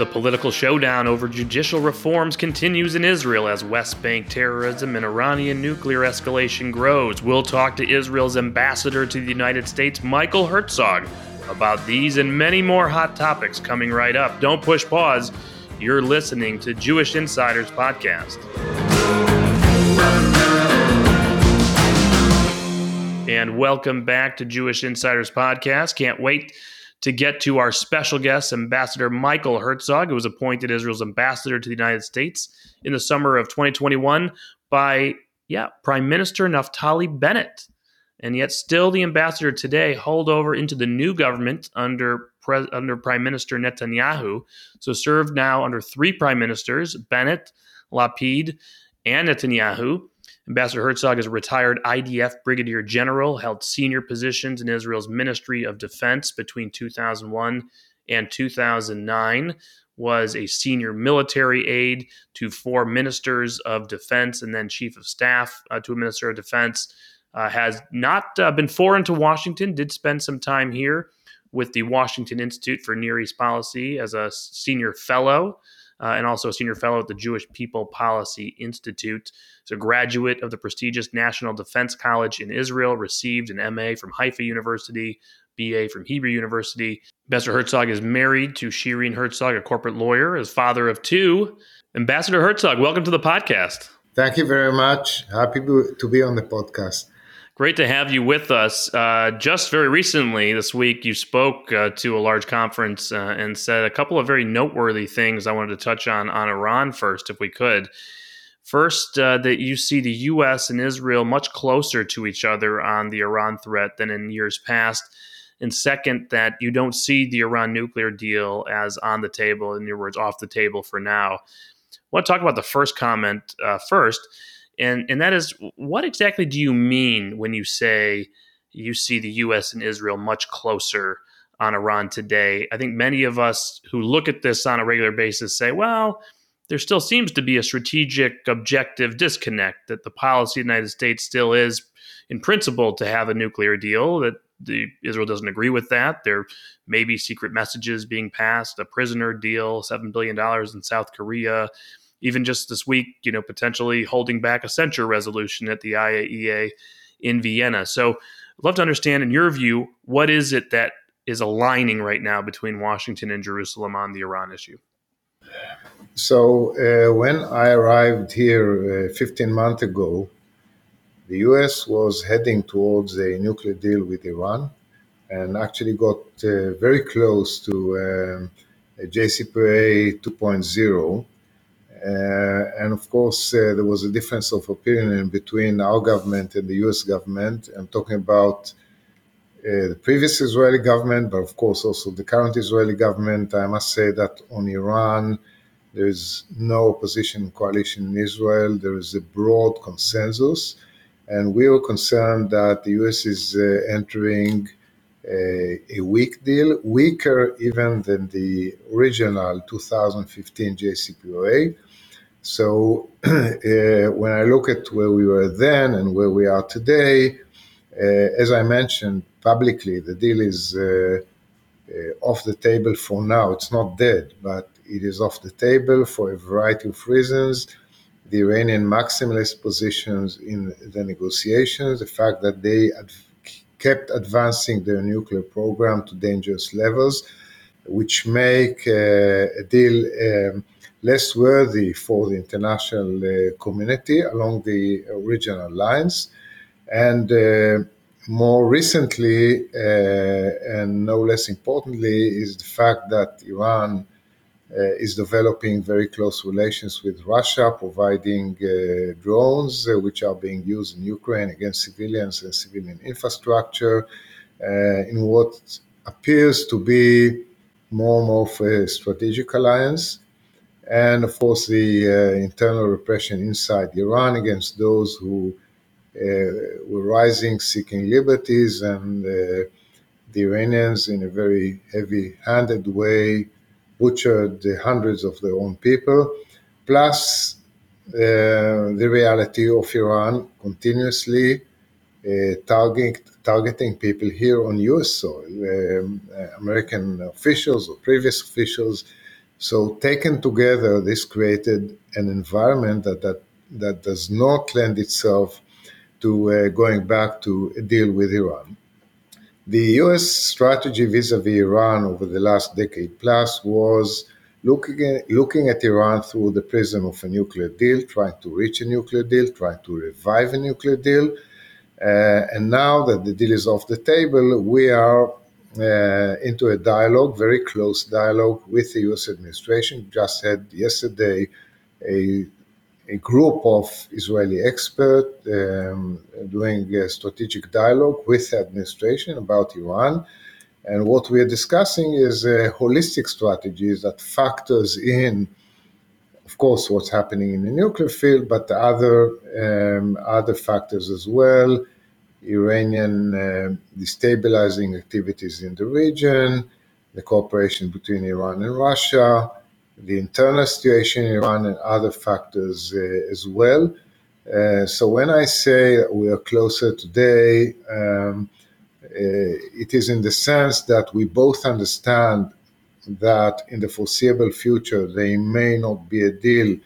The political showdown over judicial reforms continues in Israel as West Bank terrorism and Iranian nuclear escalation grows. We'll talk to Israel's ambassador to the United States, Michael Herzog, about these and many more hot topics coming right up. Don't push pause. You're listening to Jewish Insiders Podcast. And welcome back to Jewish Insiders Podcast. Can't wait to get to our special guest, Ambassador Michael Herzog, who was appointed Israel's ambassador to the United States in the summer of 2021 by, yeah, Prime Minister Naftali Bennett. And yet, still the ambassador today, hauled over into the new government under Pre- under Prime Minister Netanyahu. So, served now under three prime ministers Bennett, Lapid, and Netanyahu. Ambassador Herzog is a retired IDF brigadier general, held senior positions in Israel's Ministry of Defense between 2001 and 2009, was a senior military aide to four ministers of defense and then chief of staff uh, to a minister of defense. Uh, has not uh, been foreign to Washington, did spend some time here with the Washington Institute for Near East Policy as a senior fellow uh, and also a senior fellow at the Jewish People Policy Institute. He's a graduate of the prestigious National Defense College in Israel, received an MA from Haifa University, BA from Hebrew University. Ambassador Herzog is married to Shireen Herzog, a corporate lawyer, is father of two. Ambassador Herzog, welcome to the podcast. Thank you very much. Happy to be on the podcast. Great to have you with us. Uh, just very recently this week, you spoke uh, to a large conference uh, and said a couple of very noteworthy things I wanted to touch on on Iran first, if we could. First, uh, that you see the U.S. and Israel much closer to each other on the Iran threat than in years past. And second, that you don't see the Iran nuclear deal as on the table, in your words, off the table for now. I want to talk about the first comment uh, first and and that is what exactly do you mean when you say you see the U.S. and Israel much closer on Iran today? I think many of us who look at this on a regular basis say, well. There still seems to be a strategic objective disconnect that the policy of the United States still is, in principle, to have a nuclear deal. That the Israel doesn't agree with that. There may be secret messages being passed, a prisoner deal, seven billion dollars in South Korea, even just this week, you know, potentially holding back a censure resolution at the IAEA in Vienna. So I'd love to understand, in your view, what is it that is aligning right now between Washington and Jerusalem on the Iran issue? So uh, when I arrived here uh, 15 months ago, the US was heading towards a nuclear deal with Iran and actually got uh, very close to um, JCPOA 2.0 uh, and of course, uh, there was a difference of opinion between our government and the US government. I'm talking about uh, the previous Israeli government, but of course also the current Israeli government. I must say that on Iran, there is no opposition coalition in Israel. There is a broad consensus. And we were concerned that the US is uh, entering a, a, weak deal, weaker even than the original 2015 JCPOA. So uh, when I look at where we were then and where we are today, uh, as I mentioned publicly, the deal is uh, off the table for now. It's not dead, but it is off the table for a variety of reasons. The Iranian maximalist positions in the negotiations, the fact that they kept advancing their nuclear program to dangerous levels, which make uh, a deal. Um, less worthy for the international uh, community along the original lines. And uh, more recently, and no less importantly, is the fact that Iran uh, is developing very close relations with Russia, providing uh, drones uh, which are being used in Ukraine against civilians and civilian infrastructure in what appears to be more and more a strategic alliance and of course the uh, internal repression inside Iran against those who uh, were rising, seeking liberties, and uh, the Iranians, in a very heavy-handed way, butchered the hundreds of their own people. Plus, uh, the reality of Iran continuously uh, targeting targeting people here on U.S. soil, um, uh, American officials or previous officials So taken together, this created an environment that that, that does not lend itself to uh, going back to a deal with Iran. The US strategy vis a vis Iran over the last decade plus was looking at, looking at Iran through the prism of a nuclear deal, trying to reach a nuclear deal, trying to revive a nuclear deal. Uh, and now that the deal is off the table, we are uh, into a dialogue, very close dialogue with the US administration. Just had yesterday a, a group of Israeli experts um, doing a strategic dialogue with the administration about Iran. And what we are discussing is a holistic strategy that factors in, of course, what's happening in the nuclear field, but other um, other factors as well. Iranian uh, destabilizing activities in the region, the cooperation between Iran and Russia, the internal situation in Iran, and other factors uh, as well. Uh, so when I say we are closer today, um, uh, it is in the sense that we both understand that in the foreseeable future there may not be a deal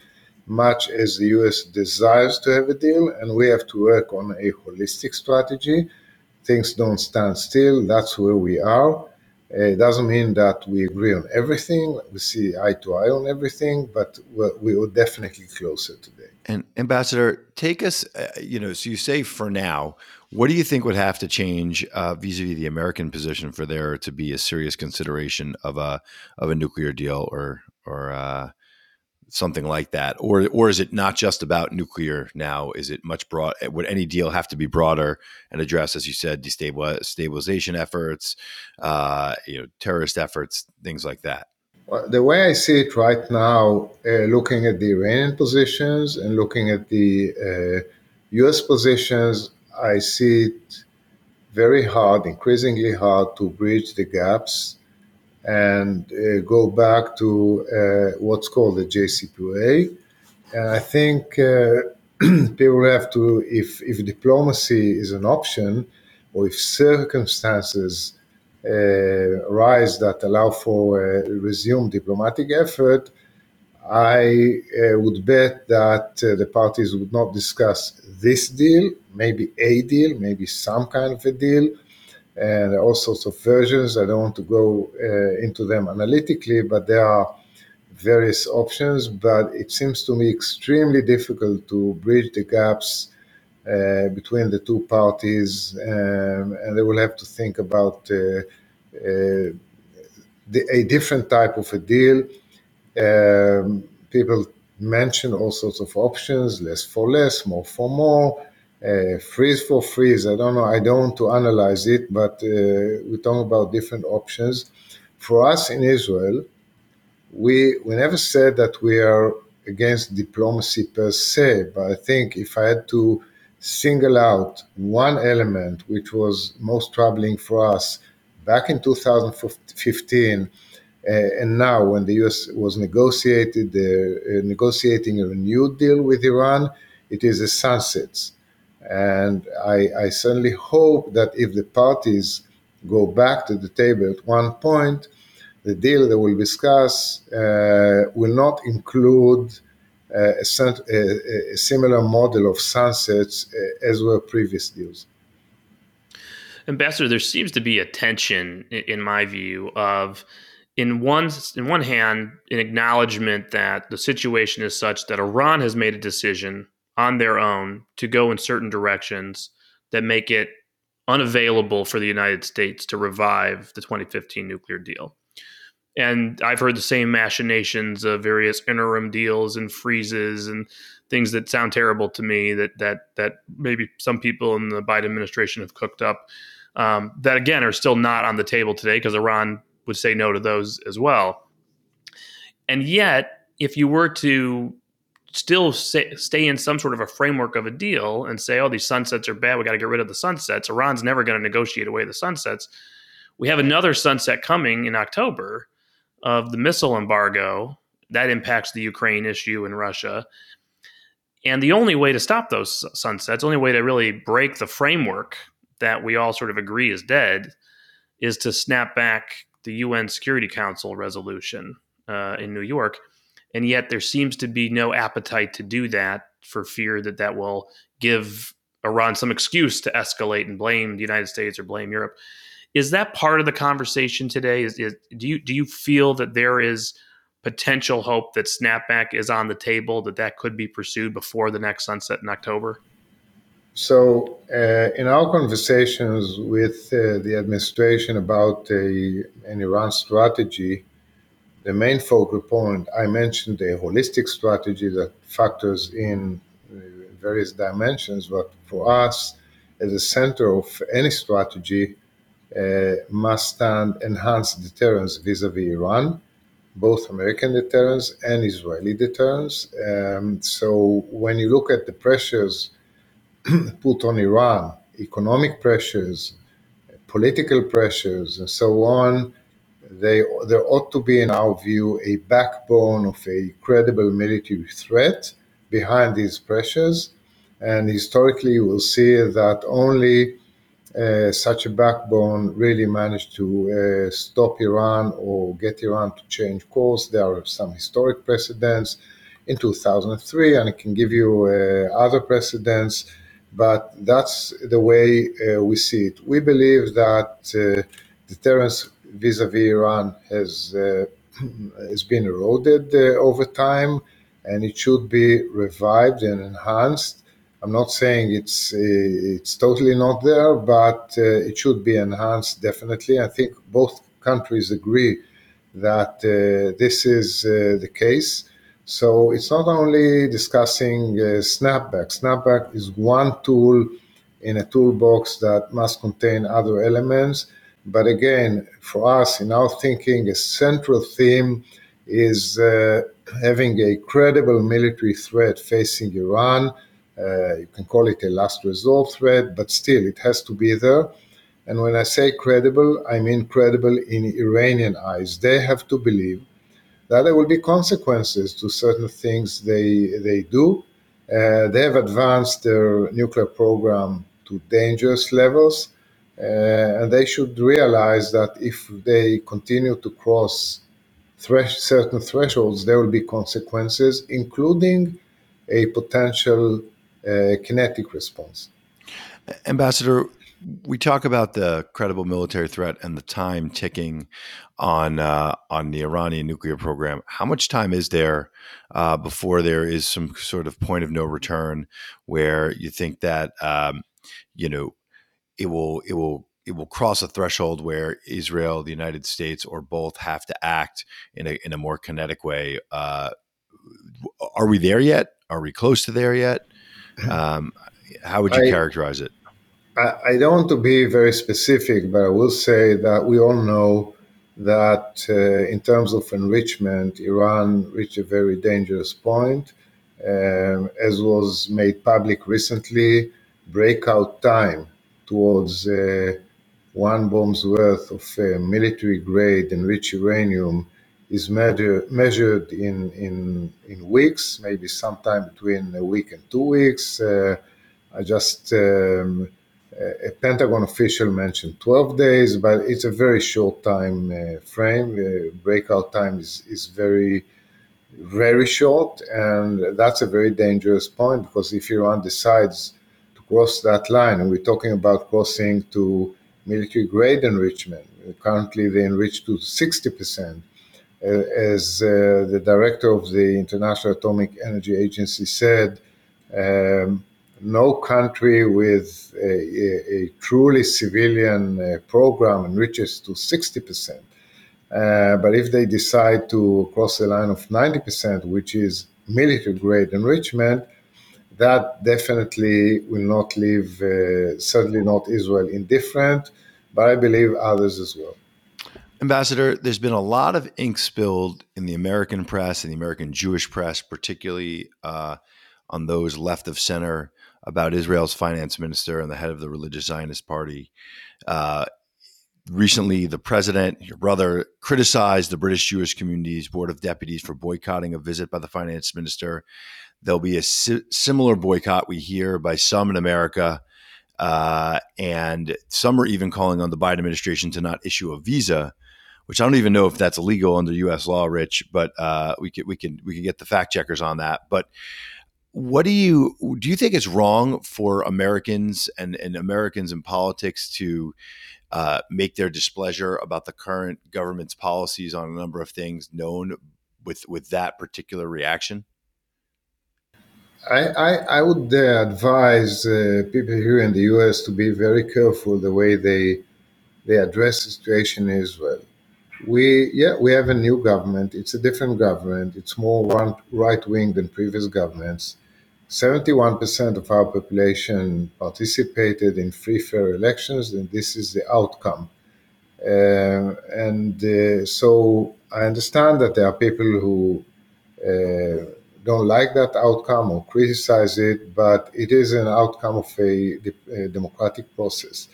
much as the US desires to have a deal, and we have to work on a holistic strategy. Things don't stand still, that's where we are. It doesn't mean that we agree on everything, we see eye to eye on everything, but we're, we are definitely closer today. And Ambassador, take us, uh, you know, so you say for now, what do you think would have to change uh, vis-a-vis the American position for there to be a serious consideration of a of a nuclear deal or or uh, something like that, or or is it not just about nuclear now? Is it much broad? Would any deal have to be broader and address, as you said, destabilization efforts, uh, you know, terrorist efforts, things like that? Well, the way I see it right now, uh, looking at the Iranian positions and looking at the U.S. Uh, positions, I see it very hard, increasingly hard to bridge the gaps and uh, go back to uh, what's called the JCPOA. And I think uh, people have to, if, if diplomacy is an option, or if circumstances uh, arise that allow for a resumed diplomatic effort, I uh, would bet that uh, the parties would not discuss this deal, maybe a deal, maybe some kind of a deal, and all sorts of versions. I don't want to go uh, into them analytically, but there are various options. But it seems to me extremely difficult to bridge the gaps uh, between the two parties, um, and they will have to think about uh, uh the, a different type of a deal um, people mention all sorts of options less for less, more for more. Uh, freeze for freeze. I don't know. I don't want to analyze it, but uh, we talk about different options. For us in Israel, we we never said that we are against diplomacy per se, but I think if I had to single out one element which was most troubling for us back in 2015 uh, and now, when the U.S. was negotiated, uh, negotiating a renewed deal with Iran, it is a sunset. And I, I, certainly hope that if the parties go back to the table at one point, the deal that we'll discuss uh, will not include uh, a, a, a, similar model of sunsets uh, as were previous deals. Ambassador, there seems to be a tension, in my view, of in one in one hand an acknowledgement that the situation is such that Iran has made a decision on their own to go in certain directions that make it unavailable for the United States to revive the 2015 nuclear deal. And I've heard the same machinations of various interim deals and freezes and things that sound terrible to me that that that maybe some people in the Biden administration have cooked up. Um, that again are still not on the table today because Iran would say no to those as well. And yet, if you were to still say, stay in some sort of a framework of a deal and say, oh, these sunsets are bad, we got to get rid of the sunsets, Iran's never going to negotiate away the sunsets. We have another sunset coming in October of the missile embargo that impacts the Ukraine issue in Russia. And the only way to stop those sunsets, the only way to really break the framework that we all sort of agree is dead, is to snap back the UN Security Council resolution. uh, in New York, and yet there seems to be no appetite to do that for fear that that will give Iran some excuse to escalate and blame the United States or blame Europe. Is that part of the conversation today? Is, is do you do you feel that there is potential hope that snapback is on the table that that could be pursued before the next sunset in October? So, uh, in our conversations with uh, the administration about a, an Iran strategy, the main focal point I mentioned a holistic strategy that factors in uh, various dimensions, but for us, at the center of any strategy, uh, must stand enhanced deterrence vis-a-vis Iran, both American deterrence and Israeli deterrence. Um, so, when you look at the pressures put on Iran, economic pressures, political pressures, and so on, they, there ought to be, in our view, a backbone of a credible military threat behind these pressures. And historically, you will see that only uh, such a backbone really managed to uh, stop Iran or get Iran to change course. There are some historic precedents in 2003, and I can give you uh, other precedents but that's the way uh, we see it. We believe that uh, deterrence vis-a-vis Iran has uh, has been eroded uh, over time, and it should be revived and enhanced. I'm not saying it's uh, it's totally not there, but uh, it should be enhanced definitely. I think both countries agree that this is the case. So it's not only discussing uh, Snapback. Snapback is one tool in a toolbox that must contain other elements. But again, for us, in our thinking, a central theme is uh, having a credible military threat facing Iran. Uh, you can call it a last resort threat, but still, it has to be there. And when I say credible, I mean credible in Iranian eyes. They have to believe that there will be consequences to certain things they they do. Uh, they have advanced their nuclear program to dangerous levels, uh, and they should realize that if they continue to cross thresh- certain thresholds, there will be consequences, including a potential uh, kinetic response. Ambassador, we talk about the credible military threat and the time ticking on uh, on the Iranian nuclear program. How much time is there uh, before there is some sort of point of no return where you think that um, you know it will it will it will cross a threshold where Israel, the United States, or both have to act in a in a more kinetic way. Uh, are we there yet? Are we close to there yet? Um, how would you I, characterize it? I, don't want to be very specific, but I will say that we all know that uh, in terms of enrichment, Iran reached a very dangerous point. Um, as was made public recently, breakout time towards uh, one bomb's worth of uh, military grade enriched uranium is measure, measured in, in, in weeks, maybe sometime between a week and two weeks. Uh, I just um, a Pentagon official mentioned 12 days, but it's a very short time uh, frame. The breakout time is, is very, very short, and that's a very dangerous point because if Iran decides to cross that line, and we're talking about crossing to military grade enrichment, currently they enrich to 60%. Uh, as uh, the director of the International Atomic Energy Agency said, um, no country with a, a, a truly civilian uh, program enriches to 60%. Uh, but if they decide to cross the line of 90%, which is military grade enrichment, that definitely will not leave, uh, certainly not Israel indifferent, but I believe others as well. Ambassador, there's been a lot of ink spilled in the American press and the American Jewish press, particularly uh, on those left of center about Israel's finance minister and the head of the religious Zionist party. Uh, recently, the president, your brother, criticized the British Jewish community's board of deputies for boycotting a visit by the finance minister. There'll be a si- similar boycott we hear by some in America. Uh, and some are even calling on the Biden administration to not issue a visa. which I don't even know if that's illegal under U.S. law, Rich. But uh, we can we can we can get the fact checkers on that. But what do you do? You think it's wrong for Americans and, and Americans in politics to uh, make their displeasure about the current government's policies on a number of things known with with that particular reaction? I, I, I would uh, advise uh, people here in the U.S. to be very careful the way they they address the situation in Israel. We yeah we have a new government. It's a different government. It's more right wing than previous governments. 71% of our population participated in free fair elections, and this is the outcome. Uh, and uh, so I understand that there are people who uh, don't like that outcome or criticize it, but it is an outcome of a, a democratic process.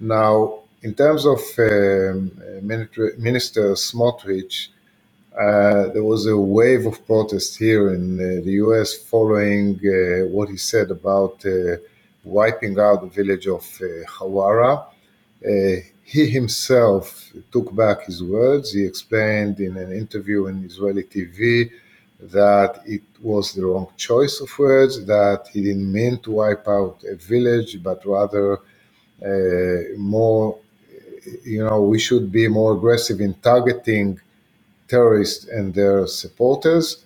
Now, in terms of um, Minister Smotrich, uh, there was a wave of protest here in uh, the US following uh, what he said about uh, wiping out the village of uh, Hawara. Uh, he himself took back his words. He explained in an interview in Israeli TV that it was the wrong choice of words, that he didn't mean to wipe out a village, but rather more, you know, we should be more aggressive in targeting terrorists and their supporters.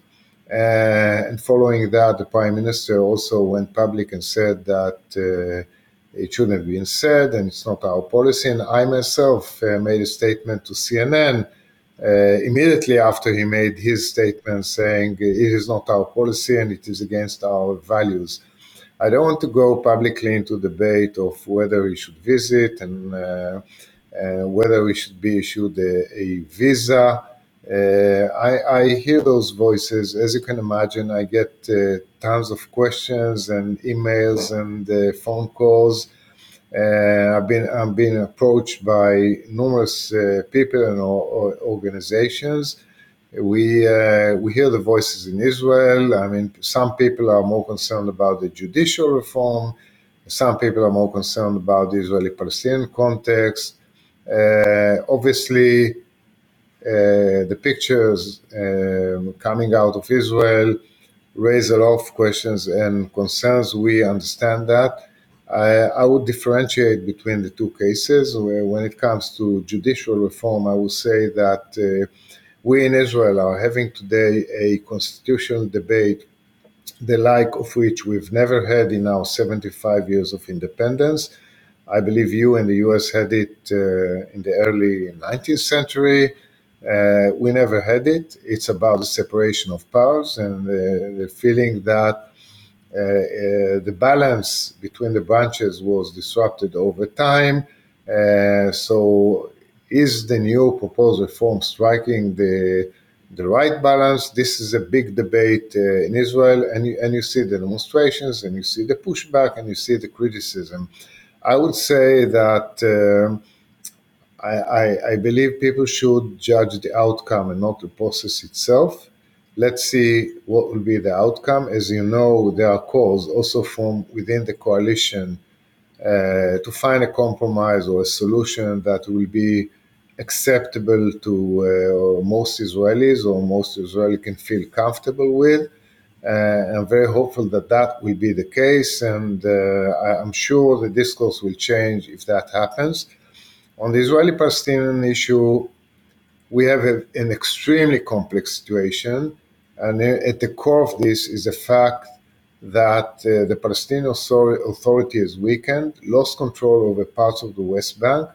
Uh, and following that, the prime minister also went public and said that uh, it shouldn't have been said and it's not our policy. And I myself uh, made a statement to CNN uh, immediately after he made his statement saying it is not our policy and it is against our values. I don't want to go publicly into debate of whether we should visit and uh, uh, whether we should be issued a, a visa. Uh, I, I, hear those voices. As you can imagine, I get uh, tons of questions and emails and uh, phone calls. Uh, I've been I'm being approached by numerous uh, people and or, organizations. We we hear the voices in Israel. I mean, some people are more concerned about the judicial reform. Some people are more concerned about the Israeli-Palestinian context. obviously the pictures um, coming out of Israel raise a lot of questions and concerns. We understand that. I, I, would differentiate between the two cases. When it comes to judicial reform, I would say that uh, we in Israel are having today a constitutional debate, the like of which we've never had in our 75 years of independence. I believe you in the US had it uh, in the early 19th century. Uh, we never had it. It's about the separation of powers and the, the feeling that uh, uh, the balance between the branches was disrupted over time. Uh, so, is the new proposed reform striking the the right balance? This is a big debate uh, in Israel, and you, and you see the demonstrations, and you see the pushback, and you see the criticism. I would say that um, I, I, believe people should judge the outcome and not the process itself. Let's see what will be the outcome. As you know, there are calls also from within the coalition uh, to find a compromise or a solution that will be acceptable to uh, most Israelis or most Israelis can feel comfortable with. Uh, I'm very hopeful that that will be the case, and uh, I'm sure the discourse will change if that happens. On the Israeli Palestinian issue, we have a, an extremely complex situation. And at the core of this is the fact that uh, the Palestinian Authority is weakened, lost control over parts of the West Bank.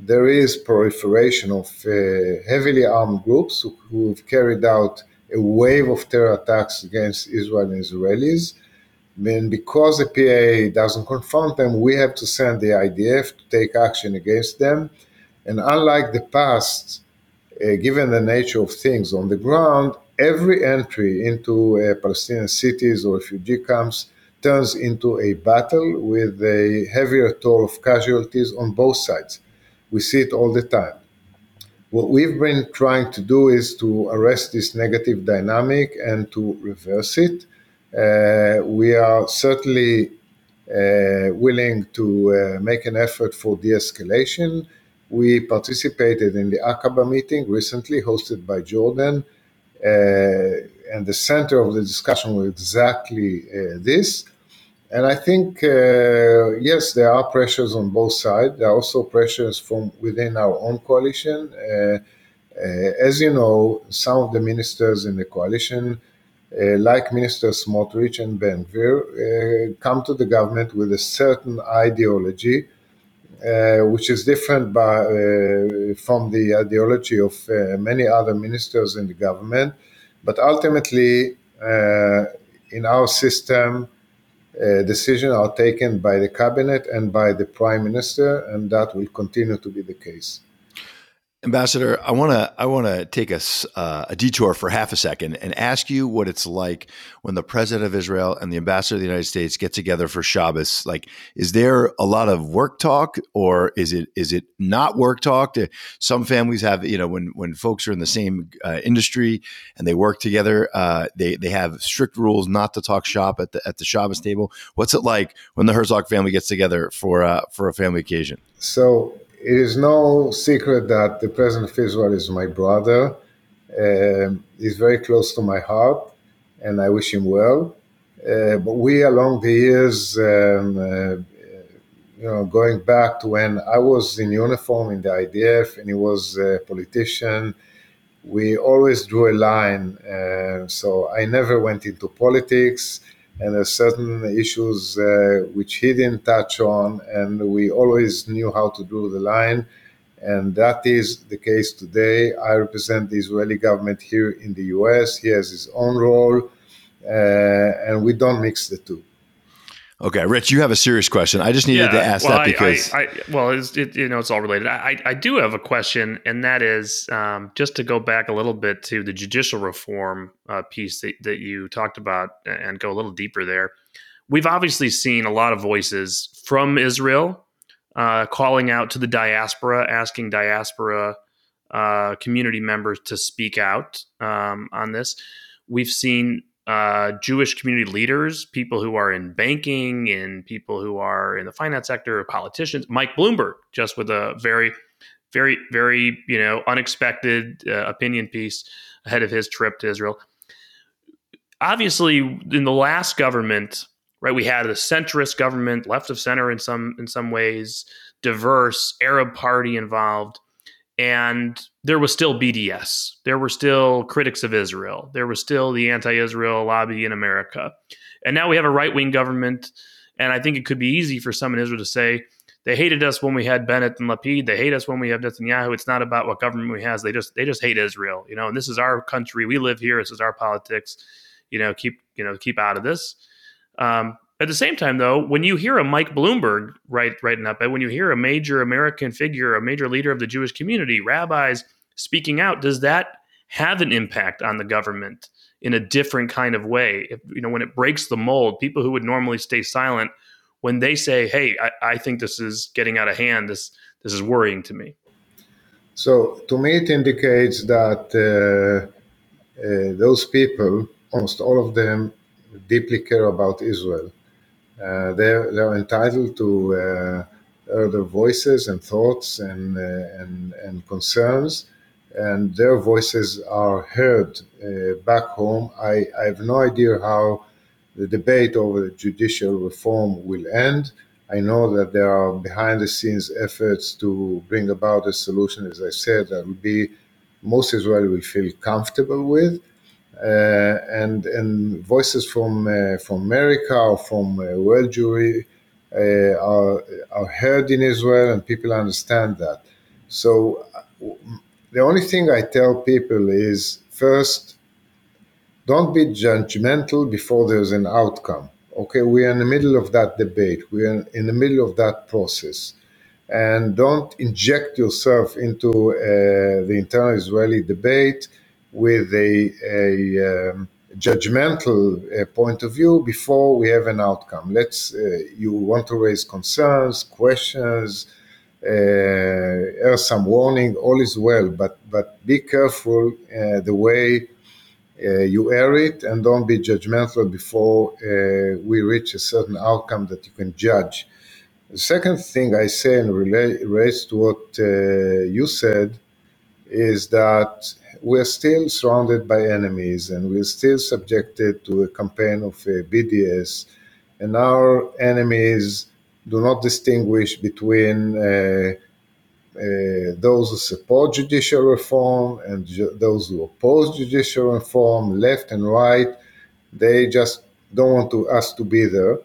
There is proliferation of uh, heavily armed groups who, who've carried out a wave of terror attacks against Israel and Israelis. And because the PA doesn't confront them, we have to send the IDF to take action against them. And unlike the past, uh, given the nature of things on the ground, every entry into uh, Palestinian cities or refugee camps turns into a battle with a heavier toll of casualties on both sides. We see it all the time. What we've been trying to do is to arrest this negative dynamic and to reverse it. Uh, we are certainly uh, willing to uh, make an effort for de escalation. we participated in the Aqaba meeting recently, hosted by Jordan, and the center of the discussion was exactly this. And I think, uh, yes, there are pressures on both sides. There are also pressures from within our own coalition. Uh, uh, as you know, some of the ministers in the coalition, like Minister Smotrich and Ben Gvir, uh, come to the government with a certain ideology, uh, which is different by, from the ideology of many other ministers in the government. But ultimately, in our system, uh, decisions are taken by the cabinet and by the prime minister, and that will continue to be the case. Ambassador, I want to I want to take a, uh, a detour for half a second and ask you what it's like when the president of Israel and the ambassador of the United States get together for Shabbos. Like, is there a lot of work talk, or is it is it not work talk? Some families have, you know, when when folks are in the same uh, industry and they work together, uh, they they have strict rules not to talk shop at the at the Shabbos table. What's it like when the Herzog family gets together for uh, for a family occasion? So it is no secret that the president of Israel is my brother. Um, he's very close to my heart, and I wish him well. Uh, but we, along the years, um, uh, you know, going back to when I was in uniform in the IDF and he was a politician, we always drew a line. Uh, so I never went into politics and there's certain issues uh, which he didn't touch on, and we always knew how to draw the line. And that is the case today. I represent the Israeli government here in the US. He has his own role, uh, and we don't mix the two. Okay, Rich, you have a serious question. I just needed yeah, to ask well, that because I, I, well, it, you know, it's all related. I, I do have a question, and that is um, just to go back a little bit to the judicial reform uh, piece that, that you talked about, and go a little deeper there. We've obviously seen a lot of voices from Israel uh, calling out to the diaspora, asking diaspora uh, community members to speak out um, on this. We've seen uh, Jewish community leaders, people who are in banking, and people who are in the finance sector, politicians. Mike Bloomberg, just with a very, very, very you know unexpected uh, opinion piece ahead of his trip to Israel. Obviously, in the last government, right, we had a centrist government, left of center in some in some ways, diverse Arab party involved and there was still BDS. There were still critics of Israel. There was still the anti Israel lobby in America. And now we have a right wing government. And I think it could be easy for some in Israel to say, they hated us when we had Bennett and Lapid. They hate us when we have Netanyahu. It's not about what government we has. They just they just hate Israel, you know. And this is our country. We live here. This is our politics. You know, keep you know keep out of this. Um, at the same time, though, when you hear a Mike Bloomberg writing up, when you hear a major American figure, a major leader of the Jewish community, rabbis speaking out, does that have an impact on the government in a different kind of way? If, you know, when it breaks the mold, people who would normally stay silent, when they say, "Hey, I, I think this is getting out of hand. This this is worrying to me." So, to me, it indicates that uh, uh, those people, almost all of them, deeply care about Israel they're, they're entitled to uh, their voices and thoughts and, uh, and, and concerns, and their voices are heard back home. I, I have no idea how the debate over judicial reform will end. I know that there are behind the scenes efforts to bring about a solution, as I said, that will be most Israelis will feel comfortable with. Uh, and and voices from uh, from America or from uh, world Jewry are are heard in Israel, and people understand that. So the only thing I tell people is first, don't be judgmental before there's an outcome. Okay, we are in the middle of that debate. We are in the middle of that process. And don't inject yourself into uh, the internal Israeli debate with a, a um, judgmental uh, point of view before we have an outcome. Let's uh, you want to raise concerns, questions, uh, some warning. All is well, but but be careful uh, the way. Uh, you air it and don't be judgmental before uh, we reach a certain outcome that you can judge. The second thing I say and relates to what uh, you said is that we're still surrounded by enemies and we're still subjected to a campaign of uh, BDS. And our enemies do not distinguish between uh, uh, those who support judicial reform and ju- those who oppose judicial reform, left and right. They just don't want to, us to be there.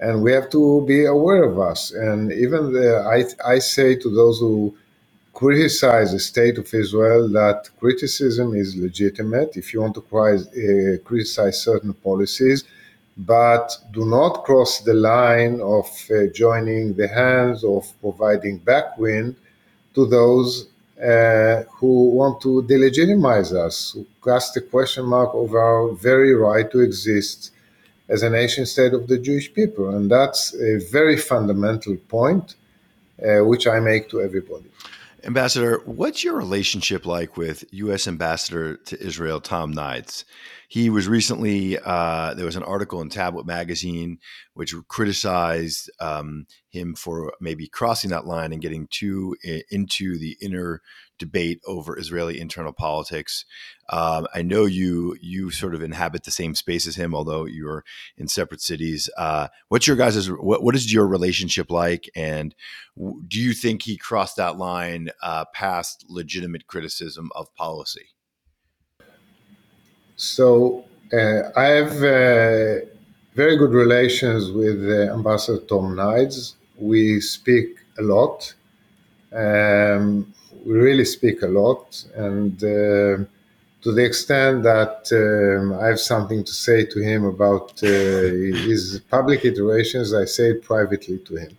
And we have to be aware of us. And even the, I, I say to those who criticize the state of Israel that criticism is legitimate if you want to uh, criticize certain policies, but do not cross the line of uh, joining the hands of providing backwind to those uh, who want to delegitimize us, who cast a question mark over our very right to exist as a nation state of the Jewish people. And that's a very fundamental point, uh, which I make to everybody. Ambassador, what's your relationship like with U.S. Ambassador to Israel, Tom Nides? He was recently, uh, there was an article in Tablet Magazine which criticized um, him for maybe crossing that line and getting too into the inner debate over Israeli internal politics. Um, I know you you sort of inhabit the same space as him, although you're in separate cities. Uh, what's your guys' what, what is your relationship like, and do you think he crossed that line uh, past legitimate criticism of policy? So uh, I have uh, very good relations with uh, Ambassador Tom Nides. We speak a lot. Um, we really speak a lot, and uh, to the extent that um, I have something to say to him about uh, his public iterations, I say it privately to him.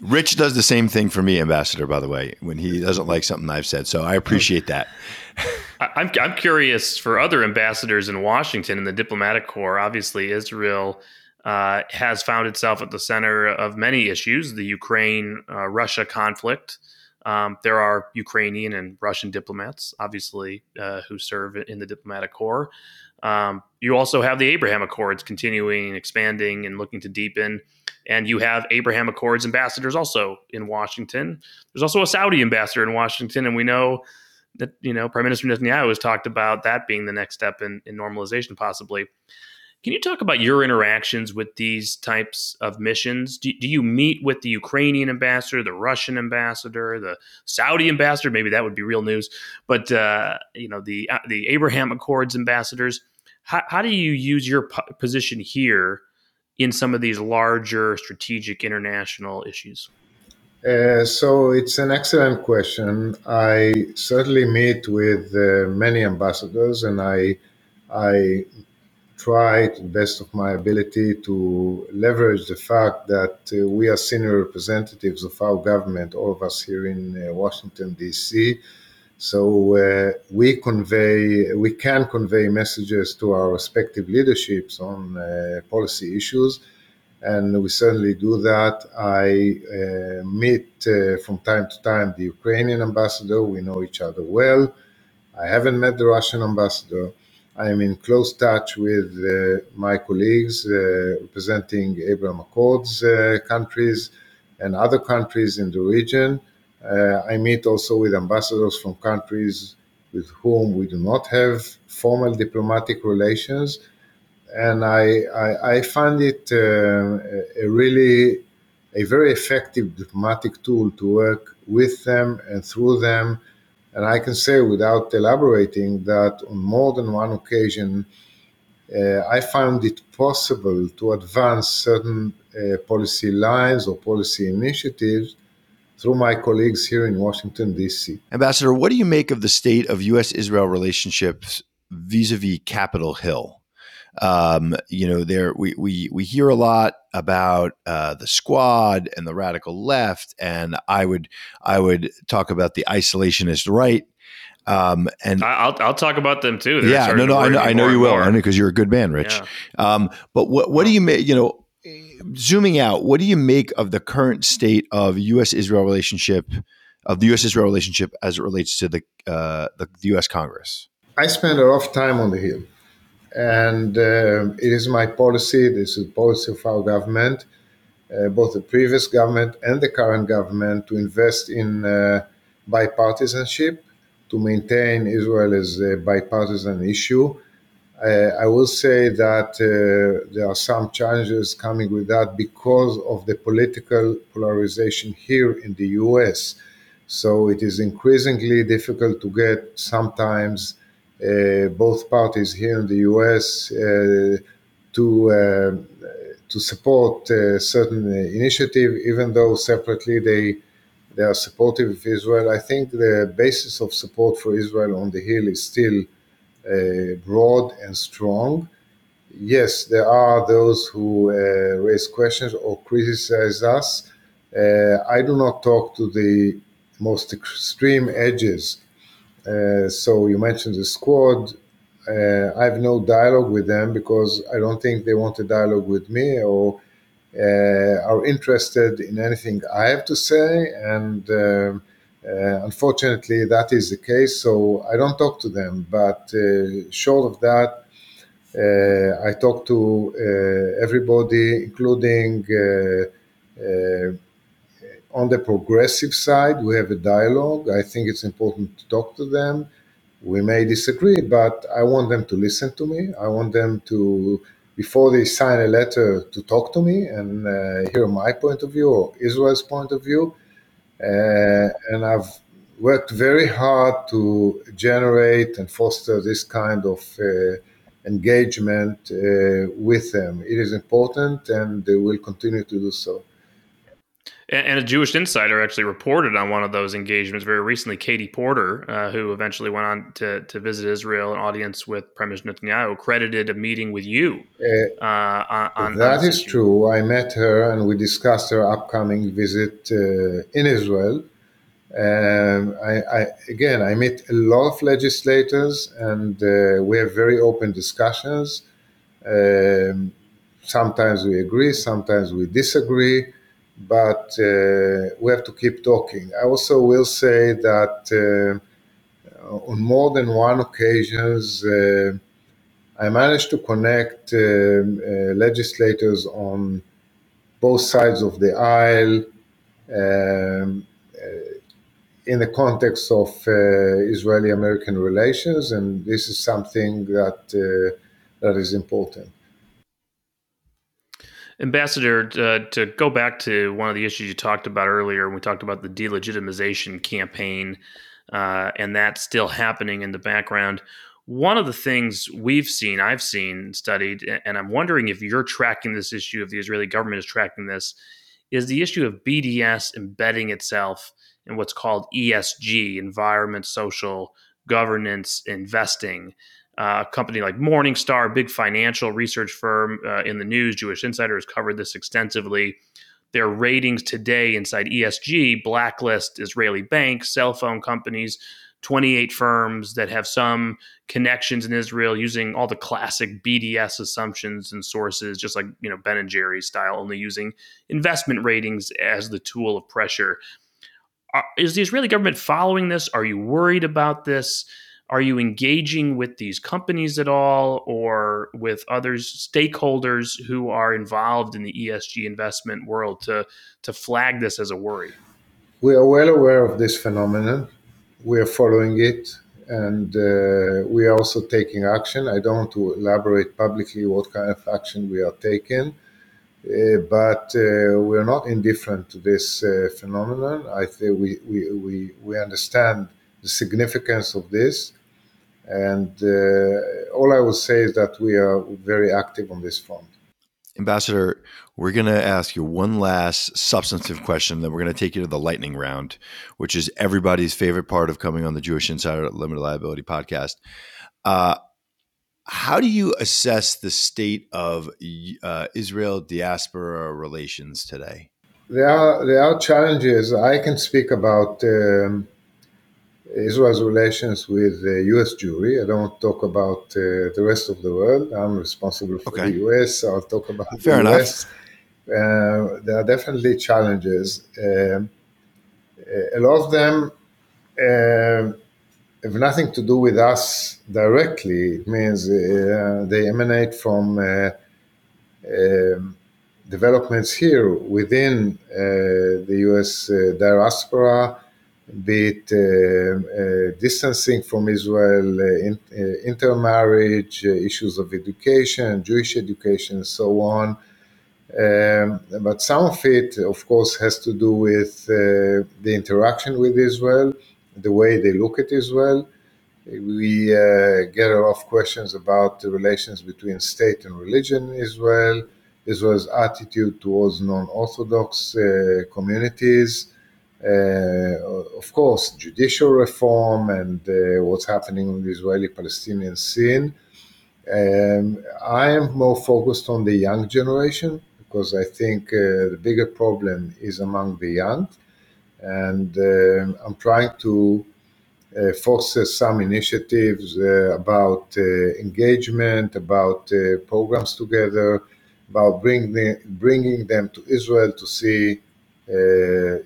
Rich does the same thing for me, Ambassador, by the way, when he doesn't like something I've said. So I appreciate that. I'm, I'm curious for other ambassadors in Washington in the diplomatic corps. Obviously, Israel uh, has found itself at the center of many issues the Ukraine uh, Russia conflict, um, there are Ukrainian and Russian diplomats, obviously, uh, who serve in the diplomatic corps. Um, you also have the Abraham Accords continuing, expanding, and looking to deepen. And you have Abraham Accords ambassadors also in Washington. There's also a Saudi ambassador in Washington, and we know that you know Prime Minister Netanyahu has talked about that being the next step in, in normalization, possibly. Can you talk about your interactions with these types of missions? Do, do, you meet with the Ukrainian ambassador, the Russian ambassador, the Saudi ambassador? Maybe that would be real news. But uh, you know the uh, the Abraham Accords ambassadors. How, how do you use your position here in some of these larger strategic international issues? Uh, so it's an excellent question. I certainly meet with uh, many ambassadors, and I I try to the best of my ability to leverage the fact that uh, we are senior representatives of our government, all of us here in uh, Washington, D.C. So uh, we convey, we can convey messages to our respective leaderships on uh, policy issues, and we certainly do that. I uh, meet uh, from time to time the Ukrainian ambassador. We know each other well. I haven't met the Russian ambassador. I am in close touch with uh, my colleagues uh, representing Abraham Accords uh, countries and other countries in the region. I meet also with ambassadors from countries with whom we do not have formal diplomatic relations. And I, I, I find it uh, a really a very effective diplomatic tool to work with them and through them and I can say without elaborating that on more than one occasion, uh, I found it possible to advance certain uh, policy lines or policy initiatives through my colleagues here in Washington, D.C. Ambassador, what do you make of the state of U.S. Israel relationships vis a vis Capitol Hill? Um, you know, there we, we we hear a lot about uh, the squad and the radical left, and I would I would talk about the isolationist right. Um, and I'll I'll talk about them too. They're yeah, no, no, I know, I know you will, I know because you're a good man, Rich. Yeah. Um, but what what do you make? You know, zooming out, what do you make of the current state of U.S. Israel relationship? Of the U.S. Israel relationship as it relates to the, uh, the the U.S. Congress, I spend a lot of time on the Hill. And uh, it is my policy, this is the policy of our government, uh, both the previous government and the current government to invest in uh, bipartisanship to maintain Israel as a bipartisan issue. Uh, I will say that uh, there are some challenges coming with that because of the political polarization here in the US. So it is increasingly difficult to get sometimes Uh, both parties here in the US uh, to uh, to support uh, certain initiative, even though separately they they are supportive of Israel. I think the basis of support for Israel on the Hill is still uh, broad and strong. Yes, there are those who raise questions or criticize us. I do not talk to the most extreme edges uh, so you mentioned the squad. Uh, I have no dialogue with them because I don't think they want a dialogue with me or uh, are interested in anything I have to say. And um, uh, unfortunately, that is the case. So I don't talk to them. But short of that, I talk to everybody, including on the progressive side, we have a dialogue. I think it's important to talk to them. We may disagree, but I want them to listen to me. I want them to, before they sign a letter, to talk to me and uh, hear my point of view or Israel's point of view. Uh, and I've worked very hard to generate and foster this kind of uh, engagement uh, with them. It is important and they will continue to do so. And a Jewish insider actually reported on one of those engagements very recently. Katie Porter, uh, who eventually went on to, to visit Israel, an audience with Prime Minister Netanyahu, credited a meeting with you. Uh, uh, on, that on is issue. true. I met her and we discussed her upcoming visit uh, in Israel. Um, I, I, again, I meet a lot of legislators and uh, we have very open discussions. Um, sometimes we agree, sometimes we disagree but uh, we have to keep talking. I also will say that uh, on more than one occasions, uh, I managed to connect legislators on both sides of the aisle um, in the context of uh, Israeli-American relations, and this is something that uh, that is important. Ambassador, uh, to go back to one of the issues you talked about earlier, we talked about the delegitimization campaign, uh, and that's still happening in the background. One of the things we've seen, I've seen, studied, and I'm wondering if you're tracking this issue, if the Israeli government is tracking this, is the issue of BDS embedding itself in what's called ESG, environment, social, governance, investing. Uh, a company like Morningstar, big financial research firm uh, in the news, Jewish Insider has covered this extensively. Their ratings today inside ESG blacklist Israeli banks, cell phone companies, 28 firms that have some connections in Israel using all the classic BDS assumptions and sources, just like you know Ben and Jerry's style, only using investment ratings as the tool of pressure. Are, is the Israeli government following this? Are you worried about this? Are you engaging with these companies at all or with other stakeholders who are involved in the ESG investment world to, to flag this as a worry? We are well aware of this phenomenon. We are following it and uh, we are also taking action. I don't want to elaborate publicly what kind of action we are taking. Uh, but uh, we're not indifferent to this uh, phenomenon. I think we, we, we, we understand the significance of this and uh, all I will say is that we are very active on this front. Ambassador, we're going to ask you one last substantive question, then we're going to take you to the lightning round, which is everybody's favorite part of coming on the Jewish Insider Limited Liability podcast. Uh, how do you assess the state of uh, Israel diaspora relations today? There are there are challenges. I can speak about um, Israel's relations with the U.S. Jewry. I don't talk about uh, the rest of the world. I'm responsible for okay. the U.S. I'll talk about Fair the U.S. Uh, there are definitely challenges. Um, a lot of them uh, have nothing to do with us directly. It means uh, they emanate from uh, um, developments here within uh, the US uh, diaspora, be it uh, distancing from Israel, in, intermarriage, issues of education, Jewish education, and so on. Um, but some of it, of course, has to do with uh, the interaction with Israel, the way they look at Israel. We uh, get a lot of questions about the relations between state and religion in Israel, Israel's attitude towards non-Orthodox uh, communities, uh, of course, judicial reform and uh, what's happening on the Israeli-Palestinian scene. Um, I am more focused on the young generation because I think uh, the bigger problem is among the young, and I'm trying to uh, some initiatives uh, about uh, engagement, about uh, programs together, about bring the, bringing them to Israel to see uh,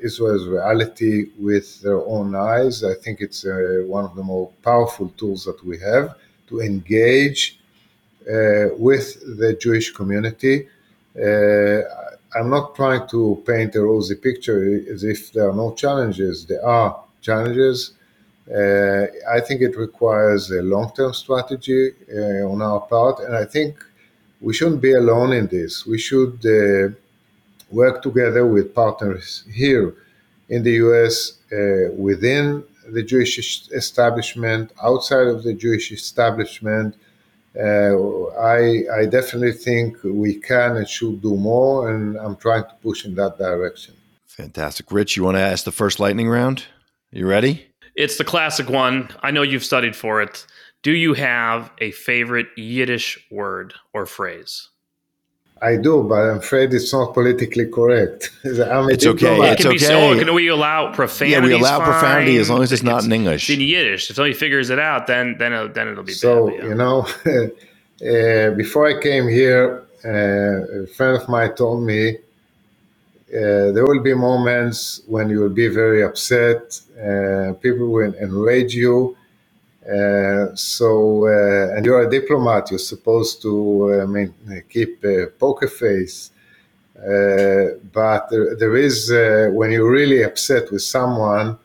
Israel's reality with their own eyes. I think it's uh, one of the more powerful tools that we have to engage uh, with the Jewish community. I'm not trying to paint a rosy picture as if there are no challenges. There are challenges. Uh, I think it requires a long term strategy uh, on our part, and I think we shouldn't be alone in this. We should uh, work together with partners here in the US, uh, within the Jewish establishment, outside of the Jewish establishment. Uh, I, I definitely think we can and should do more, and I'm trying to push in that direction. Fantastic. Rich, you want to ask the first lightning round? You ready? It's the classic one. I know you've studied for it. Do you have a favorite Yiddish word or phrase? I do, but I'm afraid it's not politically correct. I'm it's okay. It can okay. So, can we allow profanity? Yeah, we allow profanity as long as it's, it's not in English. in Yiddish. If somebody figures it out, then then it'll, then it'll be so. Bad, yeah. You know, uh, before I came here, uh, a friend of mine told me uh, there will be moments when you will be very upset. Uh, people will enrage you uh, so, uh, and you're a diplomat, you're supposed to uh, main, keep a poker face. but there, there is, when you're really upset with someone,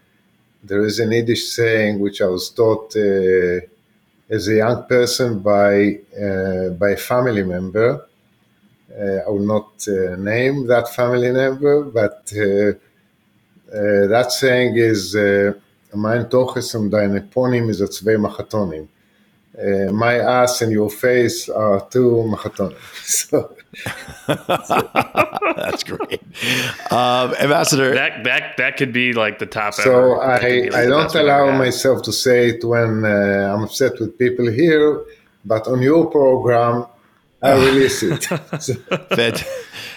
there is an Yiddish saying which I was taught as a young person by by a family member. Uh, I will not uh, name that family member, but uh, that saying is mein Toches und deine Ponym is a zwei Machatonim. Uh, my ass and your face are two Machatonim. So, That's great, um, Ambassador. That that that could be like the top. So ever. I like I don't allow myself to say it when uh, I'm upset with people here, but on your program, I release it. so.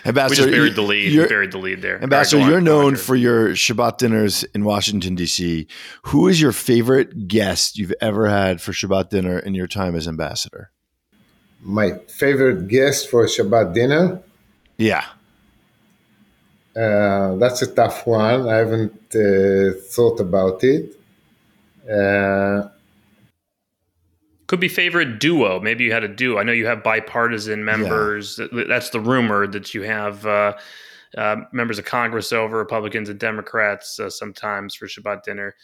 Ambassador, we just buried the lead. You buried the lead there. Ambassador, right, you're known for your Shabbat dinners in Washington D.C. Who is your favorite guest you've ever had for Shabbat dinner in your time as ambassador? My favorite guest for Shabbat dinner? Yeah. Uh, that's a tough one. I haven't uh, thought about it. Uh, could be favorite duo. Maybe you had a duo. I know you have bipartisan members. Yeah. That's the rumor that you have uh, uh, members of Congress over Republicans and Democrats uh, sometimes for Shabbat dinner.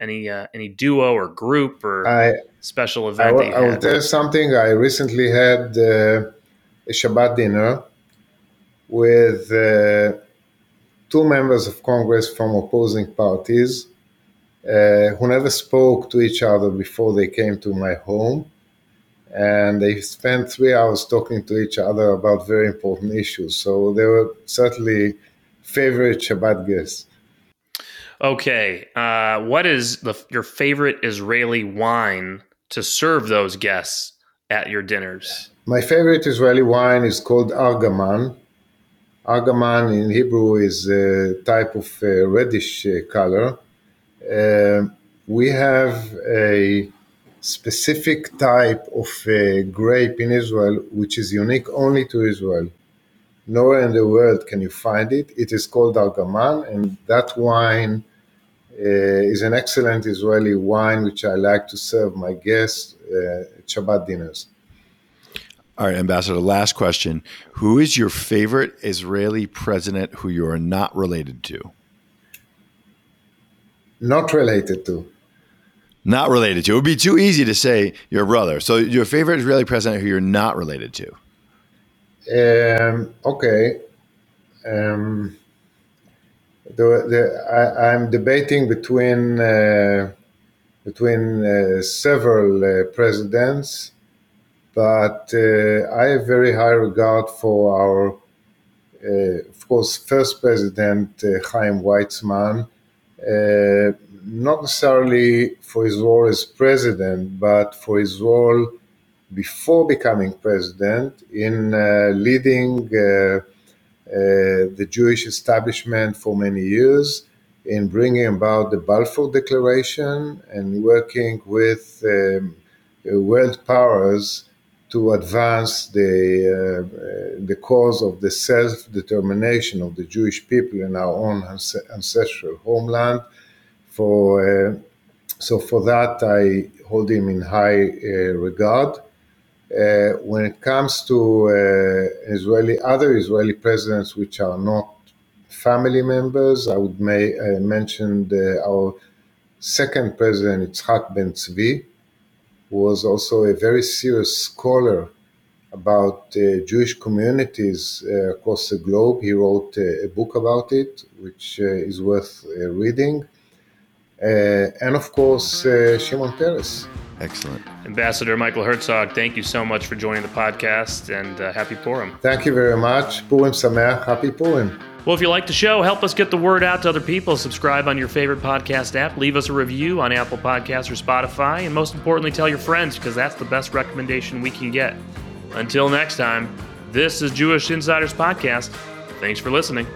Any uh, any duo or group or I, special event? I will, I will tell something. I recently had uh, a Shabbat dinner with uh, two members of Congress from opposing parties uh, who never spoke to each other before they came to my home. And they spent three hours talking to each other about very important issues. So they were certainly favorite Shabbat guests. Okay. Uh, what is the, your favorite Israeli wine to serve those guests at your dinners? My favorite Israeli wine is called Argaman. Argaman in Hebrew is a type of uh, reddish uh, color we have a specific type of uh, grape in Israel which is unique only to Israel. Nowhere in the world can you find it. It is called Argaman, and that wine uh, is an excellent Israeli wine which I like to serve my guests uh, at Shabbat dinners. All right, Ambassador, last question. Who is your favorite Israeli president who you are not related to? Not related to. Not related to. It would be too easy to say your brother. So, your favorite Israeli president who you're not related to? Um, okay. Um, the, the, I, am debating between uh, between uh, several uh, presidents but uh, I have very high regard for our, uh, of course, first president uh, Chaim Weizmann, not necessarily for his role as president, but for his role before becoming president in uh, leading uh, uh, the Jewish establishment for many years, in bringing about the Balfour Declaration and working with um, world powers to advance the, uh, the cause of the self determination of the Jewish people in our own ancestral homeland. For, uh, so, for that, I hold him in high uh, regard. Uh, when it comes to uh, Israeli, other Israeli presidents which are not family members, I would may, uh, mention our second president, Yitzhak Ben Tzvi, was also a very serious scholar about uh, Jewish communities uh, across the globe. He wrote uh, a book about it, which uh, is worth uh, reading. Uh, and of course, Shimon Peres. Excellent. Ambassador Michael Herzog, thank you so much for joining the podcast and happy Purim. Thank you very much. Purim Sameach. Happy Purim. Well, if you like the show, help us get the word out to other people. Subscribe on your favorite podcast app. Leave us a review on Apple Podcasts or Spotify. And most importantly, tell your friends because that's the best recommendation we can get. Until next time, this is Jewish Insiders Podcast. Thanks for listening.